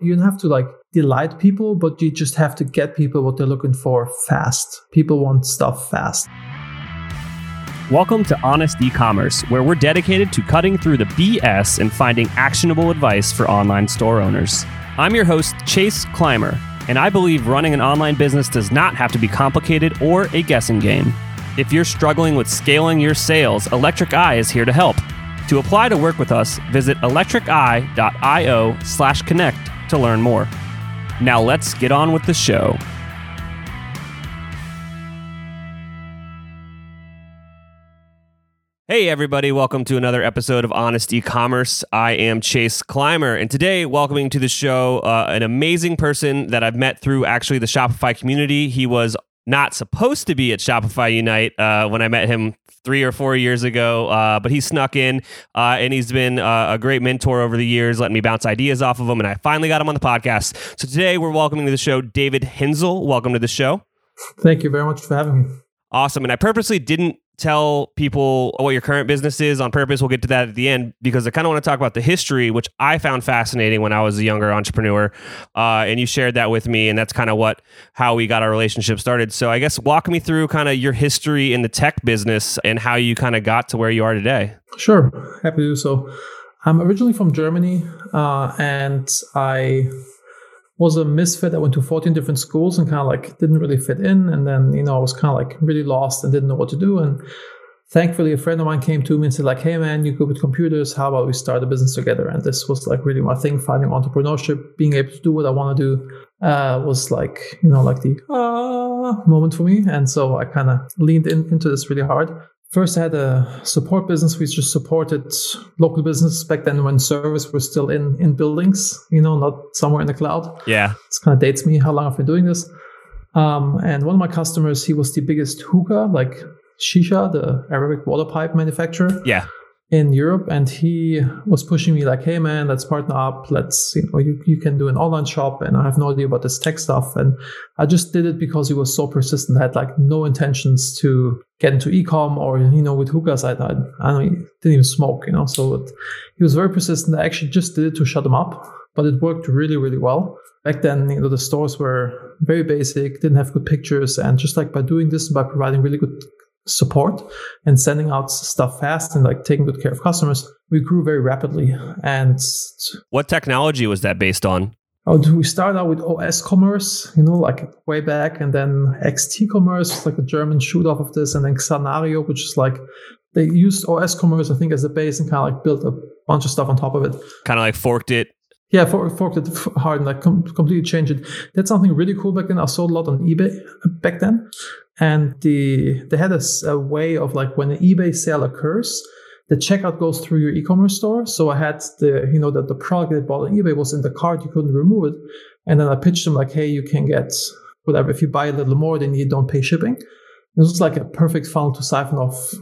You don't have to like delight people, but you just have to get people what they're looking for fast. People want stuff fast. Welcome to Honest E-commerce, where we're dedicated to cutting through the BS and finding actionable advice for online store owners. I'm your host, Chase Clymer, and I believe running an online business does not have to be complicated or a guessing game. If you're struggling with scaling your sales, Electric Eye is here to help. To apply to work with us, visit electriceye.io slash connect to learn more. Now let's get on with the show. Hey, everybody, welcome to another episode of Honest E-Commerce. I am Chase Clymer, and today, welcoming to the show uh, an amazing person that I've met through actually the Shopify community. He was not supposed to be at Shopify Unite uh, when I met him three or four years ago, uh, but he snuck in uh, and he's been uh, a great mentor over the years, letting me bounce ideas off of him. And I finally got him on the podcast. So today we're welcoming to the show David Henzel. Welcome to the show. Thank you very much for having me. Awesome. And I purposely didn't tell people what your current business is on purpose. We'll get to that at the end because I kind of want to talk about the history, which I found fascinating when I was a younger entrepreneur. Uh, and you shared that with me, and that's kind of what how we got our relationship started. So I guess walk me through kind of your history in the tech business and how you kind of got to where you are today. Sure, happy to do so. I'm originally from Germany, uh, and I was a misfit. I went to 14 different schools and kind of like didn't really fit in. And then, you know, I was kind of like really lost and didn't know what to do. And thankfully, a friend of mine came to me and said, like, hey, man, you're good with computers. How about we start a business together? And this was like really my thing, finding entrepreneurship, being able to do what I want to do uh, was like, you know, like the ah moment for me. And so I kind of leaned in, into this really hard. First, I had a support business which just supported local business back then when servers were still in in buildings, you know, not somewhere in the cloud. Yeah, this kind of dates me how long I've been doing this. Um, and one of my customers, he was the biggest hookah, like shisha, the Arabic water pipe manufacturer. Yeah, in Europe, and he was pushing me like, "Hey man, let's partner up. Let's you know you, you can do an online shop." And I have no idea about this tech stuff, and I just did it because he was so persistent. I had like no intentions to get into ecom or you know with hookahs. I I, I didn't even smoke, you know. So it, he was very persistent. I actually just did it to shut him up, but it worked really really well. Back then, you know, the stores were very basic, didn't have good pictures, and just like by doing this, by providing really good support and sending out stuff fast and like taking good care of customers, we grew very rapidly. And what technology was that based on? Oh, we started out with OS commerce, you know, like way back, and then XT commerce, like a German shoot off of this, and then Xanario, which is like they used OS commerce, I think, as a base and kind of like built a bunch of stuff on top of it. Kind of like forked it yeah, for, forked it hard and like com- completely changed it. That's something really cool back then. I sold a lot on eBay back then, and the they had a, a way of like when an eBay sale occurs, the checkout goes through your e-commerce store. So I had the you know that the product they bought on eBay was in the cart, you couldn't remove it, and then I pitched them like, hey, you can get whatever if you buy a little more, then you don't pay shipping. This was like a perfect funnel to siphon off,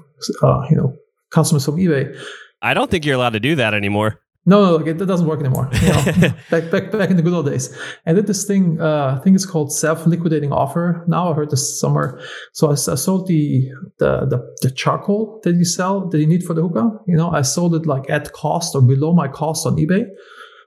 uh, you know, customers from eBay. I don't think you're allowed to do that anymore. No, no, like it, it doesn't work anymore. You know, back, back, back in the good old days. I did this thing. Uh, I think it's called self-liquidating offer. Now I heard this somewhere. So I, I sold the, the, the the charcoal that you sell that you need for the hookah. You know, I sold it like at cost or below my cost on eBay.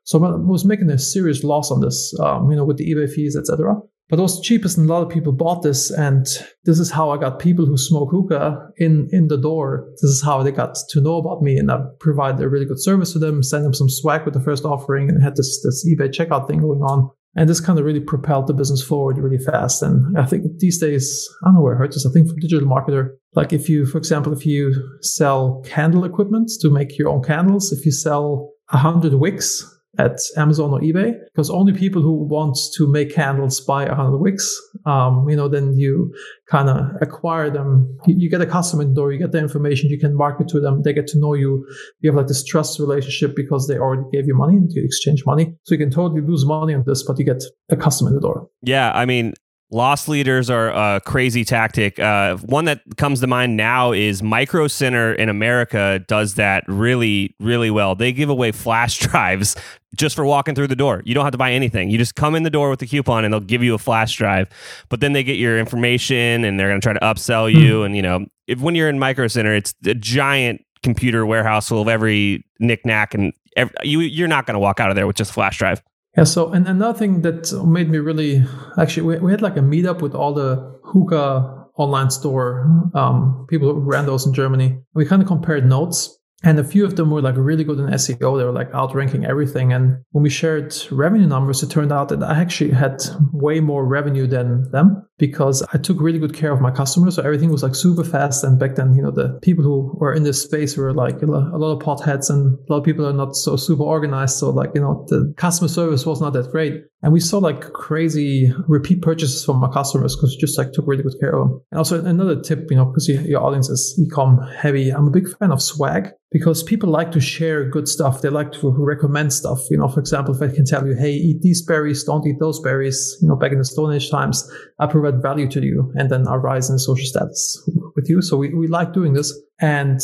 So I was making a serious loss on this. Um, you know, with the eBay fees, etc but it was cheapest and a lot of people bought this and this is how i got people who smoke hookah in in the door. This is how they got to know about me and i provided a really good service to them sent them some swag with the first offering and had this this ebay checkout thing going on. And this kind of really propelled the business forward really fast. And i think these days i don't know where i heard this i think from digital marketer like if you for example if you sell candle equipment to make your own candles if you sell 100 wicks at Amazon or eBay because only people who want to make candles buy 100 wicks. Um, you know, then you kind of acquire them. You, you, get a customer in the door, you get the information, you can market to them, they get to know you. You have like this trust relationship because they already gave you money and you exchange money. So you can totally lose money on this, but you get a customer in the door. Yeah. I mean, Loss leaders are a crazy tactic. Uh, one that comes to mind now is Micro Center in America does that really, really well. They give away flash drives just for walking through the door. You don't have to buy anything. You just come in the door with the coupon and they'll give you a flash drive. But then they get your information and they're going to try to upsell you. Mm. And, you know, if when you're in Micro Center, it's a giant computer warehouse full of every knickknack and every, you, you're not going to walk out of there with just a flash drive. Yeah. So, and another thing that made me really actually, we, we had like a meetup with all the Hookah online store um, people who ran those in Germany. We kind of compared notes and a few of them were like really good in SEO. They were like outranking everything. And when we shared revenue numbers, it turned out that I actually had way more revenue than them because I took really good care of my customers. So everything was like super fast. And back then, you know, the people who were in this space were like a lot of potheads and a lot of people are not so super organized. So like, you know, the customer service was not that great. And we saw like crazy repeat purchases from our customers because just like took really good care of them. And also another tip, you know, because your audience is e-com heavy. I'm a big fan of swag because people like to share good stuff. They like to recommend stuff. You know, for example, if I can tell you, hey, eat these berries, don't eat those berries. You know, back in the Stone Age times, I provide value to you and then I rise in social status with you. So we, we like doing this. And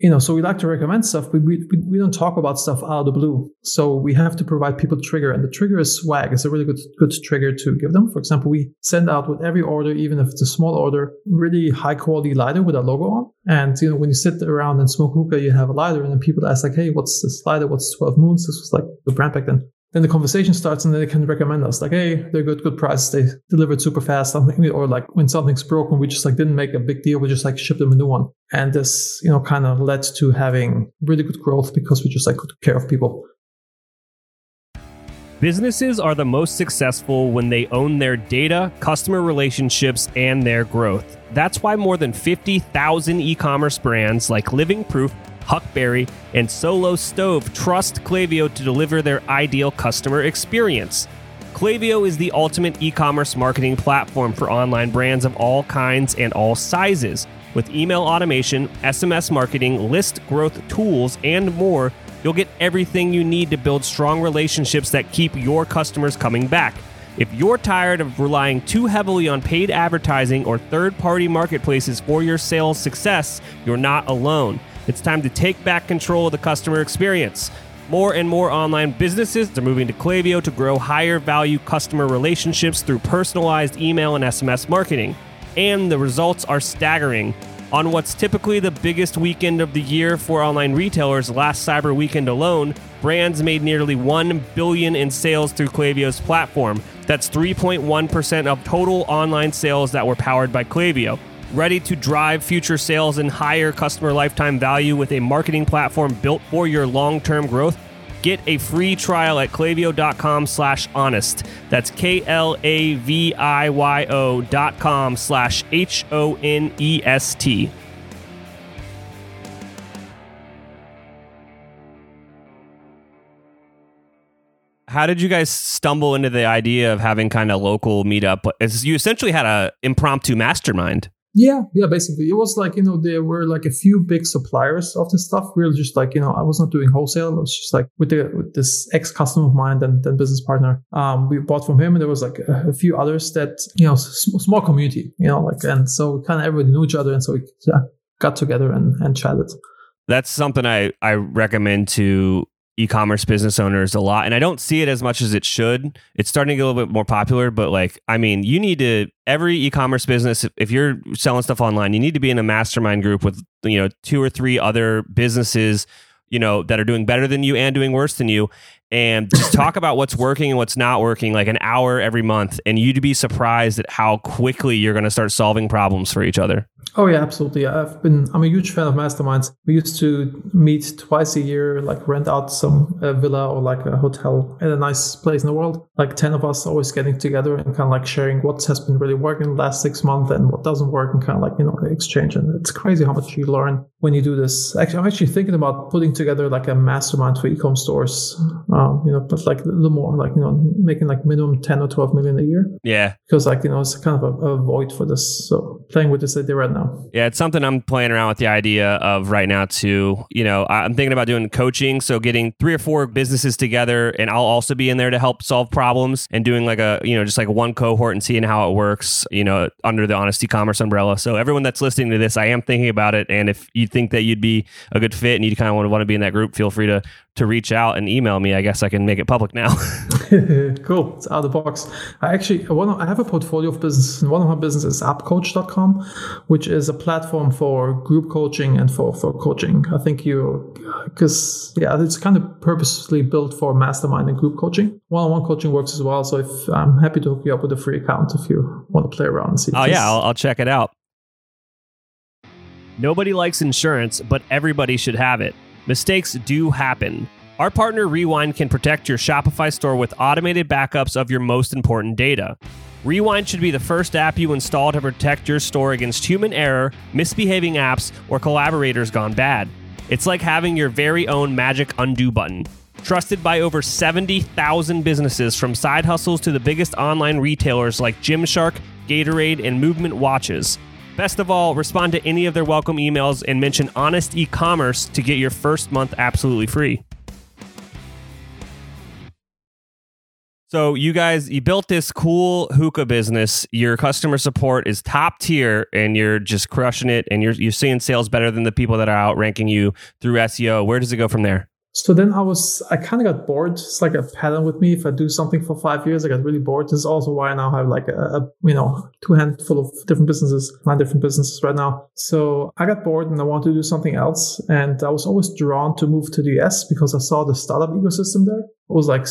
you know, so we like to recommend stuff, but we, we, we don't talk about stuff out of the blue. So we have to provide people trigger, and the trigger is swag. It's a really good good trigger to give them. For example, we send out with every order, even if it's a small order, really high quality lighter with a logo on. And you know, when you sit around and smoke hookah, you have a lighter, and then people ask like, "Hey, what's this lighter? What's 12 Moons?" This was like the brand back then then the conversation starts and they can recommend us like hey they're good good prices. They delivered super fast something or like when something's broken we just like didn't make a big deal. We just like shipped them a new one. And this you know kind of led to having really good growth because we just like took care of people. Businesses are the most successful when they own their data, customer relationships, and their growth. That's why more than 50,000 e commerce brands like Living Proof Huckberry, and Solo Stove trust Klaviyo to deliver their ideal customer experience. Klaviyo is the ultimate e commerce marketing platform for online brands of all kinds and all sizes. With email automation, SMS marketing, list growth tools, and more, you'll get everything you need to build strong relationships that keep your customers coming back. If you're tired of relying too heavily on paid advertising or third party marketplaces for your sales success, you're not alone. It's time to take back control of the customer experience. More and more online businesses are moving to Klaviyo to grow higher value customer relationships through personalized email and SMS marketing. And the results are staggering. On what's typically the biggest weekend of the year for online retailers, last Cyber Weekend alone, brands made nearly 1 billion in sales through Klaviyo's platform. That's 3.1% of total online sales that were powered by Klaviyo. Ready to drive future sales and higher customer lifetime value with a marketing platform built for your long-term growth? Get a free trial at klaviyo.com slash honest. That's K-L-A-V-I-Y-O dot com slash H-O-N-E-S-T. How did you guys stumble into the idea of having kind of local meetup? You essentially had a impromptu mastermind. Yeah, yeah, basically. It was like, you know, there were like a few big suppliers of this stuff. We were just like, you know, I was not doing wholesale. I was just like with the with this ex customer of mine and then business partner. Um, we bought from him and there was like a, a few others that, you know, small community, you know, like, and so kind of everybody knew each other. And so we yeah, got together and, and chatted. That's something I, I recommend to e-commerce business owners a lot and i don't see it as much as it should. It's starting to get a little bit more popular but like i mean you need to every e-commerce business if you're selling stuff online you need to be in a mastermind group with you know two or three other businesses you know that are doing better than you and doing worse than you and just talk about what's working and what's not working like an hour every month and you'd be surprised at how quickly you're going to start solving problems for each other Oh yeah, absolutely. I've been. I'm a huge fan of masterminds. We used to meet twice a year, like rent out some villa or like a hotel in a nice place in the world. Like ten of us always getting together and kind of like sharing what has been really working the last six months and what doesn't work, and kind of like you know exchange. And it's crazy how much you learn when you do this. Actually, I'm actually thinking about putting together like a mastermind for ecom stores. Um, you know, but like a little more, like you know, making like minimum ten or twelve million a year. Yeah, because like you know, it's kind of a, a void for this. So playing with this idea right Yeah, it's something I'm playing around with the idea of right now too. You know, I'm thinking about doing coaching, so getting three or four businesses together, and I'll also be in there to help solve problems and doing like a you know just like one cohort and seeing how it works. You know, under the Honest E-commerce umbrella. So everyone that's listening to this, I am thinking about it, and if you think that you'd be a good fit and you kind of want to want to be in that group, feel free to to reach out and email me, I guess I can make it public now. cool. It's out of the box. I actually one of, I have a portfolio of business, and one of my businesses is appcoach.com, which is a platform for group coaching and for, for coaching. I think you, uh, because yeah, it's kind of purposely built for mastermind and group coaching. One-on-one coaching works as well. So if I'm happy to hook you up with a free account if you want to play around and see. Oh yeah, I'll, I'll check it out. Nobody likes insurance, but everybody should have it. Mistakes do happen. Our partner Rewind can protect your Shopify store with automated backups of your most important data. Rewind should be the first app you install to protect your store against human error, misbehaving apps, or collaborators gone bad. It's like having your very own magic undo button. Trusted by over 70,000 businesses from side hustles to the biggest online retailers like Gymshark, Gatorade, and Movement Watches. Best of all, respond to any of their welcome emails and mention Honest e-commerce to get your first month absolutely free. So you guys, you built this cool hookah business. Your customer support is top tier, and you're just crushing it. And you're you're seeing sales better than the people that are outranking you through SEO. Where does it go from there? So then I was, I kind of got bored. It's like a pattern with me. If I do something for five years, I get really bored. This is also why I now have like a, a you know, two handful of different businesses, nine different businesses right now. So I got bored and I wanted to do something else. And I was always drawn to move to the US because I saw the startup ecosystem there. It was like,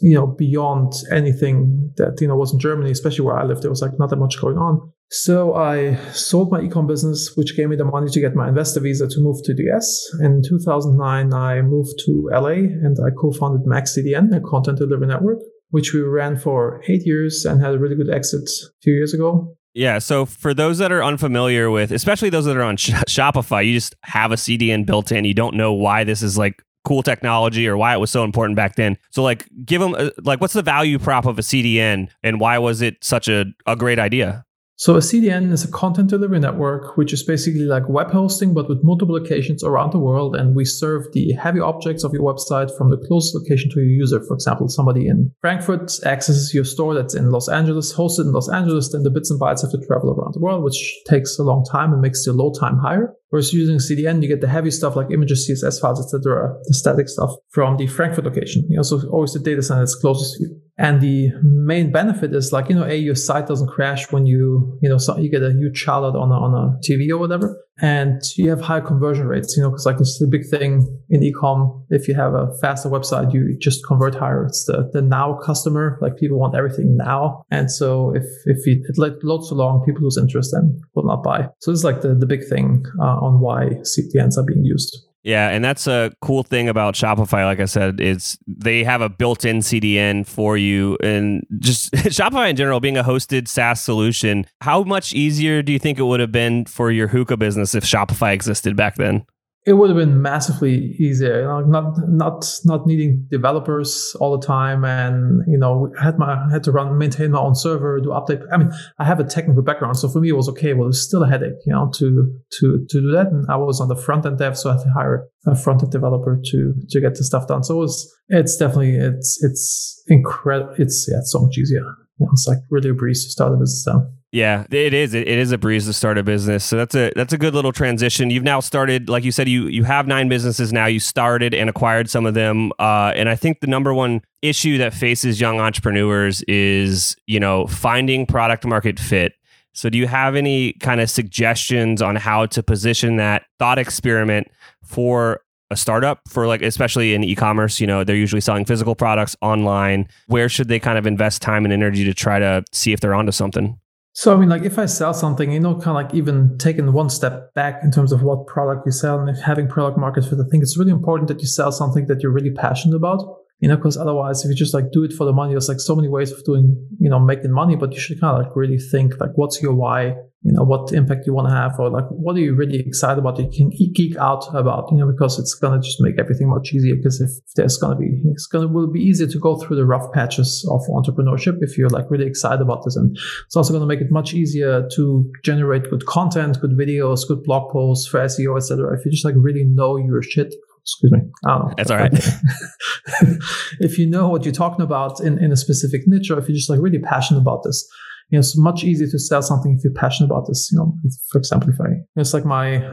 you know, beyond anything that, you know, was in Germany, especially where I lived. There was like not that much going on. So I sold my ecom business, which gave me the money to get my investor visa to move to the US. In 2009, I moved to LA and I co-founded MaxCDN, a content delivery network, which we ran for eight years and had a really good exit a few years ago. Yeah. So for those that are unfamiliar with, especially those that are on Sh- Shopify, you just have a CDN built in. You don't know why this is like cool technology or why it was so important back then. So like give them a, uh, like what's the value prop of a CDN and why was it such a, a great idea? So a CDN is a content delivery network, which is basically like web hosting, but with multiple locations around the world. And we serve the heavy objects of your website from the closest location to your user. For example, somebody in Frankfurt accesses your store that's in Los Angeles, hosted in Los Angeles, then the bits and bytes have to travel around the world, which takes a long time and makes your load time higher. Whereas using CDN, you get the heavy stuff like images, CSS files, etc., the static stuff from the Frankfurt location. You know, so always the data center that's closest to you. And the main benefit is like, you know, A, your site doesn't crash when you, you know, so you get a huge out on a, on a TV or whatever and you have high conversion rates, you know, because like it's the big thing in ecom. If you have a faster website, you just convert higher. It's the, the now customer, like people want everything now. And so if, if it like loads so long, people lose interest and will not buy. So this is like the, the big thing uh, on why CDNs are being used. Yeah, and that's a cool thing about Shopify. Like I said, is they have a built-in CDN for you, and just Shopify in general being a hosted SaaS solution. How much easier do you think it would have been for your hookah business if Shopify existed back then? It would have been massively easier you know, not not not needing developers all the time. And you know had my had to run maintain my own server do update. I mean i have a technical background so for me it was okay well it's still a headache you know to to to do that. And i was on the front end dev so i had to hire a front end developer to to get the stuff done. So it was it's definitely it's it's incredible it's yeah it's so much easier. You know, it's like really a breeze to start a business yeah, it is. It is a breeze to start a business. So that's a that's a good little transition. You've now started, like you said, you you have nine businesses now. You started and acquired some of them, uh, and I think the number one issue that faces young entrepreneurs is you know finding product market fit. So, do you have any kind of suggestions on how to position that thought experiment for a startup for like especially in e-commerce you know they're usually selling physical products online where should they kind of invest time and energy to try to see if they're onto something so I mean, like if I sell something, you know, kind of like even taking one step back in terms of what product you sell and having product market fit, I think it's really important that you sell something that you're really passionate about you know, because otherwise, if you just like do it for the money, there's like so many ways of doing, you know, making money, but you should kind of like really think like, what's your why? You know, what impact you want to have, or like, what are you really excited about? You can geek out about, you know, because it's gonna just make everything much easier. Because if there's gonna be, it's gonna will be easier to go through the rough patches of entrepreneurship if you're like really excited about this, and it's also gonna make it much easier to generate good content, good videos, good blog posts for SEO, etc. If you just like really know your shit excuse me. Oh, That's all right. if you know what you're talking about in, in a specific niche, or if you're just like really passionate about this, you know, it's much easier to sell something if you're passionate about this. You know, for example, if I, it's like my,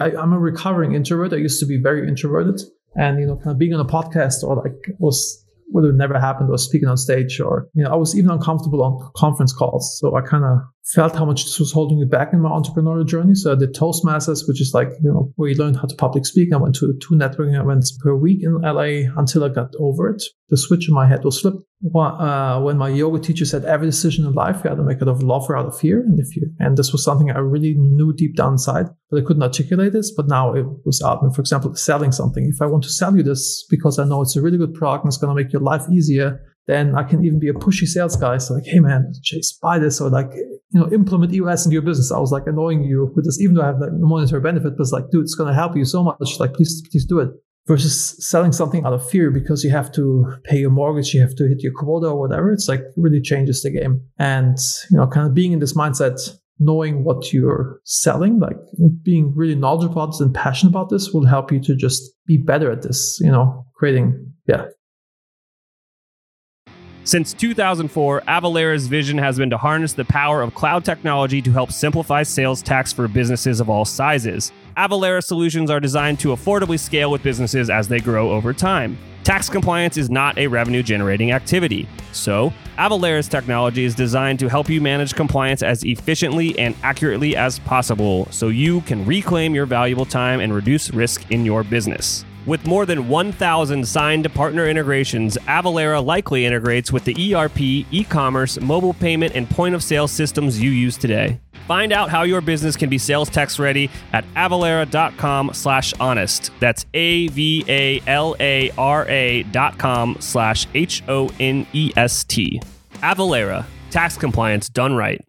I, I'm a recovering introvert. I used to be very introverted, and you know, kind of being on a podcast or like was would have never happened or speaking on stage or you know i was even uncomfortable on conference calls so i kind of felt how much this was holding me back in my entrepreneurial journey. So i did toastmasters which is like you know where you learn how to public speak. I went to two networking events per week in la until i got over it. The switch in my head was flipped. Uh, when my yoga teacher said every decision in life you to make it of love or out of fear. And if you and this was something i really knew deep down inside but i couldn't articulate this but now it was out. And for example selling something. If i want to sell you this because i know it's a really good product and it's going to make your life easier then i can even be a pushy sales guy so like hey man chase buy this or like you know implement eos into your business i was like annoying you with this even though i have the monetary benefit but it's like dude it's to help you so much like please please do it versus selling something out of fear because you have to pay your mortgage, you have to hit your quota or whatever. It's like really changes the game. And, you know, kind of being in this mindset, knowing what you're selling, like being really knowledgeable about this and passionate about this will help you to just be better at this, you know, creating, yeah, since 2004, Avalara's vision has been to harness the power of cloud technology to help simplify sales tax for businesses of all sizes. Avalara solutions are designed to affordably scale with businesses as they grow over time. Tax compliance is not a revenue generating activity. So, Avalara's technology is designed to help you manage compliance as efficiently and accurately as possible so you can reclaim your valuable time and reduce risk in your business. With more than 1,000 signed partner integrations, Avalara likely integrates with the ERP, e commerce, mobile payment, and point of sale systems you use today. Find out how your business can be sales tax ready at avalara.com slash honest. That's A-V-A-L-A-R-A dot com slash H-O-N-E-S-T. Avalara, tax compliance done right.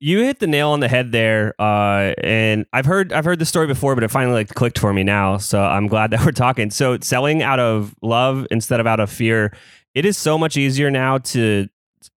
You hit the nail on the head there, uh, and I've heard I've heard the story before, but it finally like clicked for me now. So I'm glad that we're talking. So selling out of love instead of out of fear, it is so much easier now to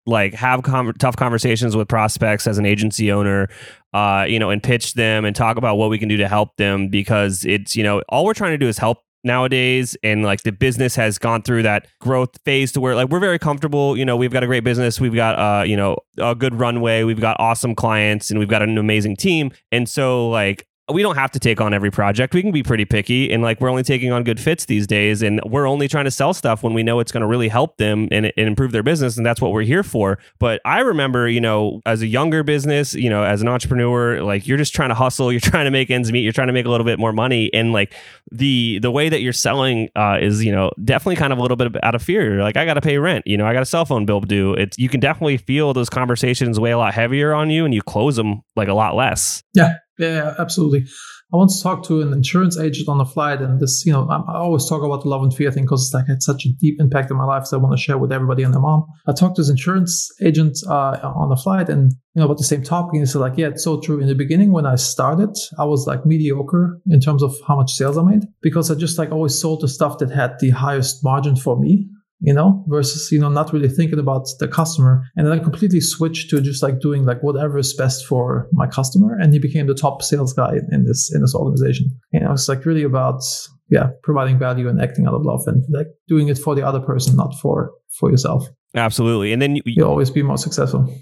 like have com- tough conversations with prospects as an agency owner, uh, you know, and pitch them and talk about what we can do to help them because it's you know all we're trying to do is help nowadays and like the business has gone through that growth phase to where like we're very comfortable you know we've got a great business we've got uh you know a good runway we've got awesome clients and we've got an amazing team. And so like we don't have to take on every project. We can be pretty picky and like we're only taking on good fits these days and we're only trying to sell stuff when we know it's going to really help them and, and, improve their business and that's what we're here for. But I remember, you know, as a younger business, you know, as an entrepreneur, like you're just trying to hustle, you're trying to make ends meet, you're trying to make a little bit more money and like the the way that you're selling uh, is, you know, definitely kind of a little bit out of fear. You're Like I got to pay rent, you know, I got a cell phone bill do. It's you can definitely feel those conversations weigh a lot heavier on you and you close them like a lot less. Yeah. Yeah, absolutely. I once talked to an insurance agent on a flight, and this, you know, I always talk about the love and fear thing because it's like had such a deep impact on my life. So I want to share with everybody and their mom. I talked to this insurance agent uh, on the flight, and you know about the same topic. And he said, like, yeah, it's so true. In the beginning, when I started, I was like mediocre in terms of how much sales I made because I just like always sold the stuff that had the highest margin for me you know, versus, you know, not really thinking about the customer. And then I completely switched to just like doing like whatever is best for my customer. And he became the top sales guy in this, in this organization. And it was like really about, yeah, providing value and acting out of love and like doing it for the other person, not for, for yourself. Absolutely. And then you, you'll always be more successful.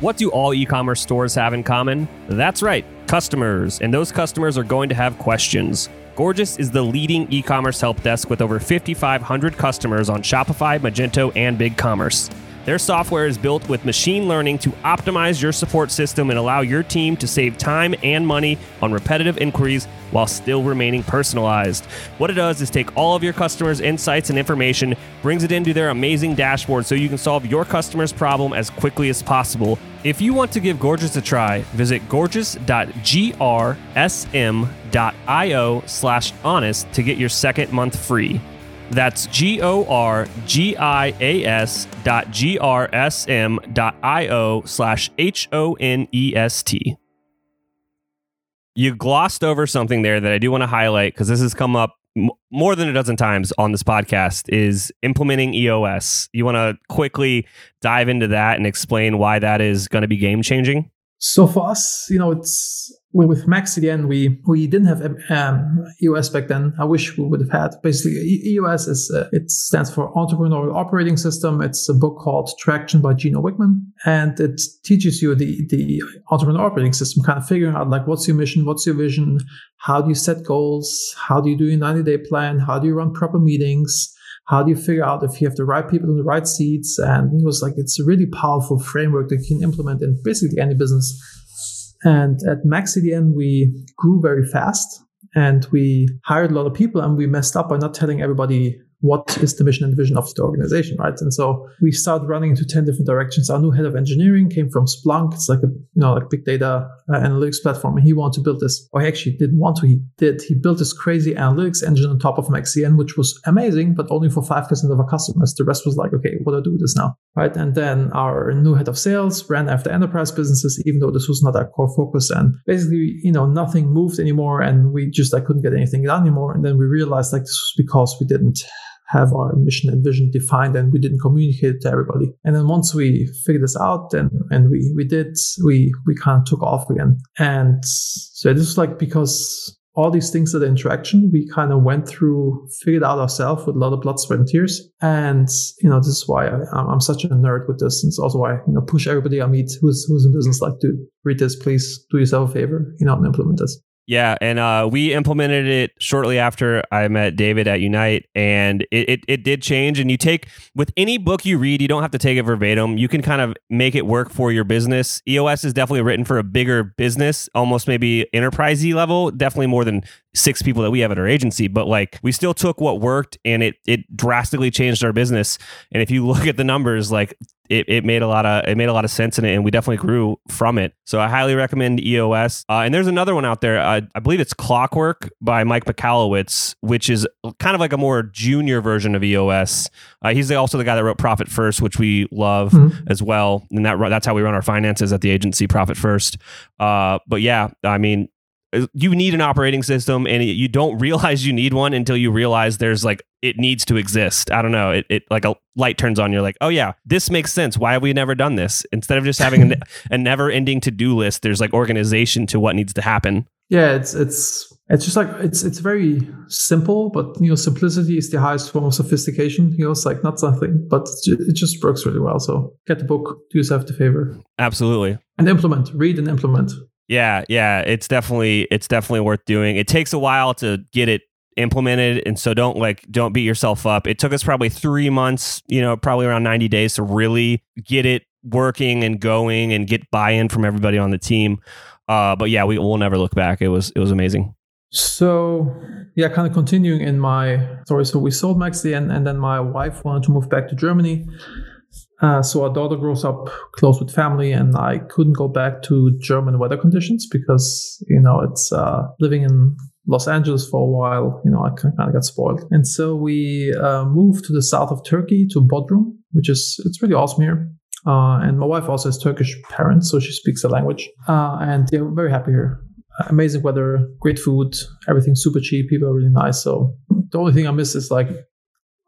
What do all e commerce stores have in common? That's right, customers. And those customers are going to have questions. Gorgias is the leading e commerce help desk with over 5,500 customers on Shopify, Magento, and BigCommerce. Their software is built with machine learning to optimize your support system and allow your team to save time and money on repetitive inquiries while still remaining personalized. What it does is take all of your customers' insights and information, brings it into their amazing dashboard so you can solve your customer's problem as quickly as possible. If you want to give Gorgias a try, visit gorgias.grsm.io slash honest to get your second month free. That's G O R G I A S dot G R S M dot I O slash H O N E S T. You glossed over something there that I do want to highlight because this has come up m- more than a dozen times on this podcast is implementing EOS. You want to quickly dive into that and explain why that is going to be game changing? So for us, you know, it's with MaxCDN, we we didn't have um, EOS back then. I wish we would have had. Basically, EOS is uh, it stands for Entrepreneurial Operating System. It's a book called Traction by Gino Wickman, and it teaches you the the entrepreneurial operating system, kind of figuring out like what's your mission, what's your vision, how do you set goals, how do you do a ninety day plan, how do you run proper meetings. How do you figure out if you have the right people in the right seats? And it was like, it's a really powerful framework that you can implement in basically any business and at MaxCDN, we grew very fast and we hired a lot of people and we messed up by not telling everybody what is the mission and vision of the organization, right? And so we started running into 10 different directions. Our new head of engineering came from Splunk. It's like a, you know, like big data uh, analytics platform. And he wanted to build this, or he actually didn't want to, he did. He built this crazy analytics engine on top of MaxCDN, which was amazing, but only for 5% of our customers. The rest was like, okay, what do I do with this now? Right. And then our new head of sales ran after enterprise businesses, even though this was not our core focus. And basically, you know, nothing moved anymore. And we just, I couldn't get anything done anymore. And then we realized like this was because we didn't have our mission and vision defined and we didn't communicate it to everybody. And then once we figured this out and, and we, we did, we, we kind of took off again. And so this was like because all these things at the interaction, we kind of went through, figured out ourselves with a lot of blood, sweat, and tears. And, you know, this is why I, am such a nerd with this. And it's also why, you know, push everybody I meet who's, who's in business, like to read this, please do yourself a favor, you know, and implement this. Yeah, and uh, we implemented it shortly after I met David at Unite, and it, it, it, did change. And you take with any book you read, you don't have to take it verbatim. You can kind of make it work for your business. EOS is definitely written for a bigger business, almost maybe enterprisey level, definitely more than six people that we have at our agency. But like we still took what worked, and it it drastically changed our business. And if you look at the numbers, like it, it made a lot of it made a lot of sense in it, and we definitely grew from it. So I highly recommend EOS. Uh, and there's another one out there. Uh, I believe it's Clockwork by Mike Michalowicz, which is kind of like a more junior version of EOS. Uh, he's also the guy that wrote Profit First, which we love mm-hmm. as well, and that that's how we run our finances at the agency. Profit First. Uh, but yeah, I mean, Uh, you need an operating system and you don't realize you need one until you realize there's like it needs to exist. I don't know. It, it like a light turns on. You're like oh yeah this makes sense. Why have we never done this? Instead of just having a, a never ending to-do list there's like organization to what needs to happen. Yeah it's it's it's just like it's it's very simple but you know simplicity is the highest form of sophistication. You know it's like not something but it just works really well. So get the book do yourself the favor. Absolutely. And implement read and implement yeah, yeah, it's definitely it's definitely worth doing. It takes a while to get it implemented and so don't like don't beat yourself up. It took us probably 3 months, you know, probably around 90 days to really get it working and going and get buy-in from everybody on the team. Uh, but yeah, we will never look back. It was it was amazing. So yeah, kind of continuing in my story. So we sold MaxCDN, and then my wife wanted to move back to Germany. Uh, so our daughter grows up close with family, and I couldn't go back to German weather conditions because you know it's uh, living in Los Angeles for a while. You know, I kind of got spoiled, and so we uh, moved to the south of Turkey to Bodrum, which is it's really awesome here. Uh, and my wife also has Turkish parents, so she speaks the language, uh, and yeah, we're very happy here. Amazing weather, great food, everything super cheap. People are really nice. So the only thing I miss is like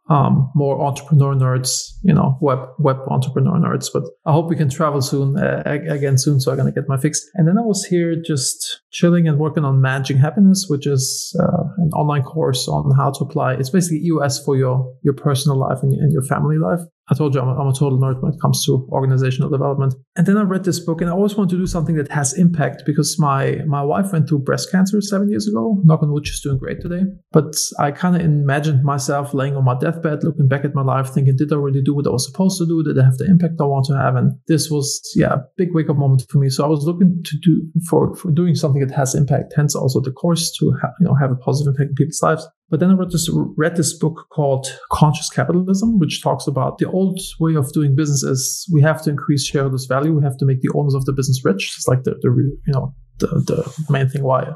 um, more entrepreneur nerds, you know, web web entrepreneur nerds. But I hope we can travel soon uh, again soon, so I'm gonna get my fix. And then I was here just chilling and working on managing happiness, which is uh, an online course on how to apply. It's basically EOS for your your personal life and, and your family life. I told you I'm a, I'm a total nerd when it comes to organizational development. And then I read this book, and I always want to do something that has impact because my my wife went through breast cancer seven years ago. Knock on wood, she's doing great today. But I kind of imagined myself laying on my deathbed, looking back at my life, thinking, did I really do what I was supposed to do? Did I have the impact I want to have? And this was, yeah, a big wake up moment for me. So I was looking to do for for doing something that has impact. Hence, also the course to ha- you know have a positive impact in people's lives. But then I read this, read this book called Conscious Capitalism, which talks about the old way of doing business is we have to increase shareholders' value. We have to make the owners of the business rich. It's like the, the you know the, the main thing why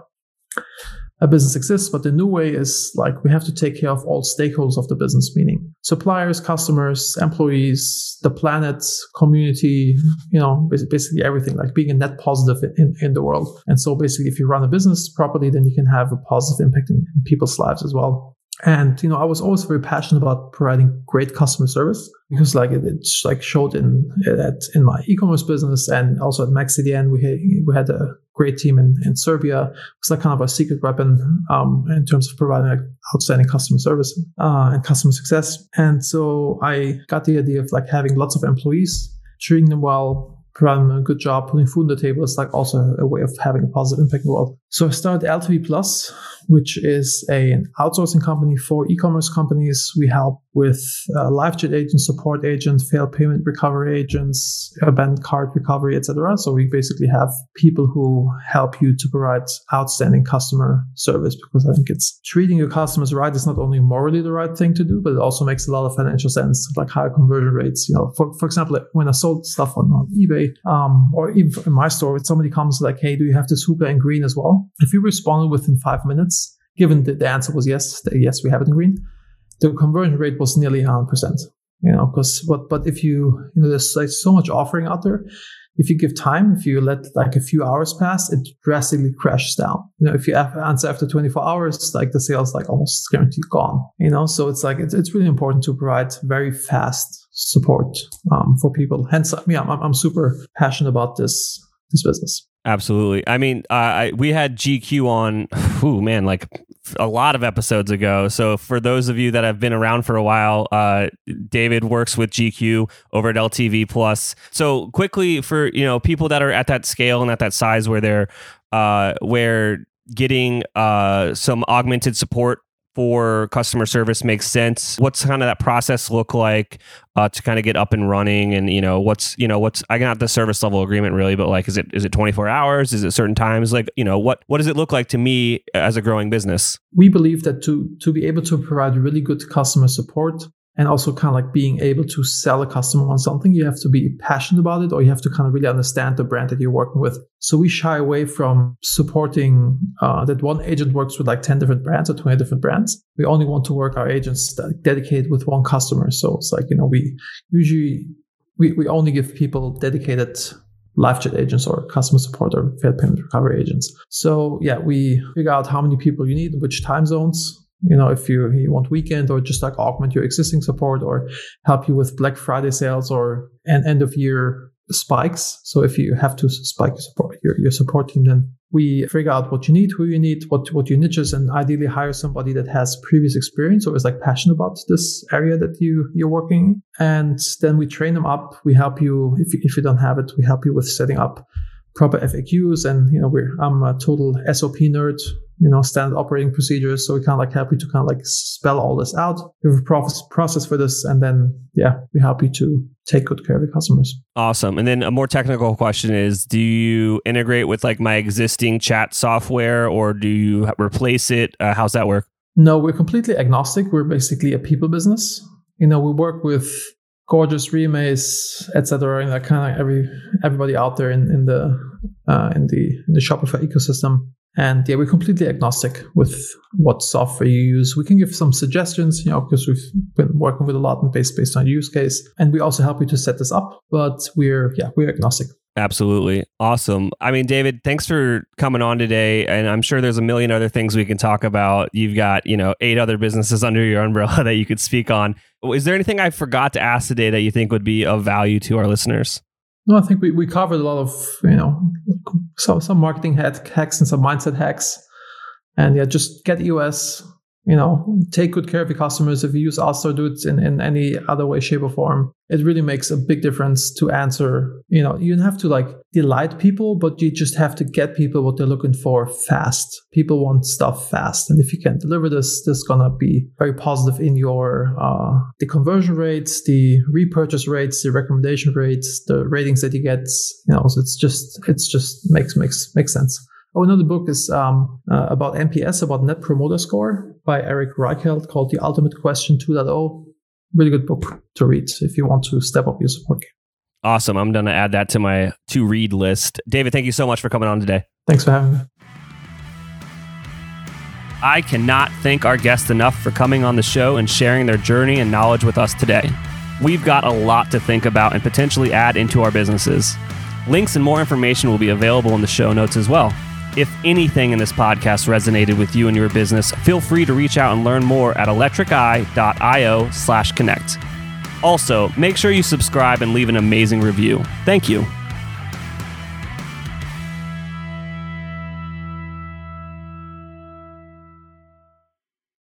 a business exists, but the new way is like we have to take care of all stakeholders of the business, meaning suppliers, customers, employees, the planet, community, you know, basically everything, like being a net positive in, in the world. And so basically, if you run a business properly, then you can have a positive impact in, in people's lives as well. And you know, I was always very passionate about providing great customer service because, like, it, it's like showed in at in my e-commerce business and also at MaxCDN, we had, we had a great team in, in Serbia. It's like kind of a secret weapon um, in terms of providing like outstanding customer service uh, and customer success. And so I got the idea of like having lots of employees, treating them well, providing them a good job, putting food on the table is like also a way of having a positive impact in the world. So I started LTV Plus, which is a, an outsourcing company for e-commerce companies. We help with uh, live chat agents, support agents, failed payment recovery agents, abandoned cart recovery, etc. So we basically have people who help you to provide outstanding customer service because I think it's treating your customers right is not only morally the right thing to do, but it also makes a lot of financial sense, like higher conversion rates. You know, for, for example, when I sold stuff on, on eBay um, or even in my store, if somebody comes like, hey, do you have this hookah in green as well? If you responded within five minutes, given that the answer was yes, yes, we have it in green, the conversion rate was nearly 100%. You know, because what, but if you, you know, there's like so much offering out there. If you give time, if you let like a few hours pass, it drastically crashes down. You know, if you answer after 24 hours, like the sales like almost guaranteed gone. You know, so it's like it's, it's really important to provide very fast support um, for people. Hence, yeah, I'm, I'm super passionate about this this business. Absolutely. I mean, uh, I, we had GQ on, oh man, like a lot of episodes ago. So for those of you that have been around for a while, uh, David works with GQ over at LTV Plus. So quickly for you know people that are at that scale and at that size where they're uh, where getting uh, some augmented support for customer service makes sense? What's kind of that process look like uh, to kind of get up and running? And you know what's you know what's i got the service level agreement really but like is it is it 24 hours? Is it certain times? Like you know what what does it look like to me as a growing business? We believe that to to be able to provide really good customer support and also kind of like being able to sell a customer on something you have to be passionate about it or you have to kind of really understand the brand that you're working with. So we shy away from supporting uh, that one agent works with like 10 different brands or 20 different brands. We only want to work our agents dedicated with one customer. So it's like you know we usually we, we only give people dedicated live chat agents or customer support or failed payment recovery agents. So yeah we figure out how many people you need which time zones you know if you, you want weekend or just like augment your existing support or help you with black friday sales or an end of year spikes. So if you have to spike your support your, your support team then we figure out what you need who you need what what your niches and ideally hire somebody that has previous experience or is like passionate about this area that you you're working and then we train them up. We help you if you, if you don't have it we help you with setting up proper FAQs and you know we're I'm a total SOP nerd you know, standard operating procedures. So we kind of like help you to kind of like spell all this out. We have a process, process for this. And then, yeah, we help you to take good care of the customers. Awesome. And then a more technical question is do you integrate with like my existing chat software or do you replace it? Uh, how's that work? No, we're completely agnostic. We're basically a people business. You know, we work with Gorgias Reamaze, etc. And that kind of every everybody out there in, in the uh, in the in the Shopify ecosystem. And yeah, we're completely agnostic with what software you use. We can give some suggestions, you know, because we've been working with a lot and based based on use case. And we also help you to set this up. But we're yeah, we're agnostic. Absolutely. Awesome. I mean, David, thanks for coming on today. And I'm sure there's a million other things we can talk about. You've got, you know, eight other businesses under your umbrella that you could speak on. Is there anything I forgot to ask today that you think would be of value to our listeners? No, I think we, we covered a lot of, you know, some, some marketing hacks and some mindset hacks. And yeah, just get EOS, you know, take good care of your customers. If you use us or do it in, in any other way, shape, or form, it really makes a big difference to answer. You know, you have to like delight people, but you just have to get people what they're looking for fast. People want stuff fast. And if you can deliver this, this is gonna be very positive in your uh, the conversion rates, the repurchase rates, the recommendation rates, the ratings that you get. You know, so it's just it's just makes makes makes sense. Oh, another book is um, uh, about NPS, about Net Promoter Score by Eric Reichheld called The Ultimate Question 2.0. Really good book to read if you want to step up your support game. Awesome. I'm going to add that to my to read list. David, thank you so much for coming on today. Thanks for having me. I cannot thank our guests enough for coming on the show and sharing their journey and knowledge with us today. We've got a lot to think about and potentially add into our businesses. Links and more information will be available in the show notes as well. If anything in this podcast resonated with you and your business, feel free to reach out and learn more at electriceye.io slash connect. Also, make sure you subscribe and leave an amazing review. Thank you.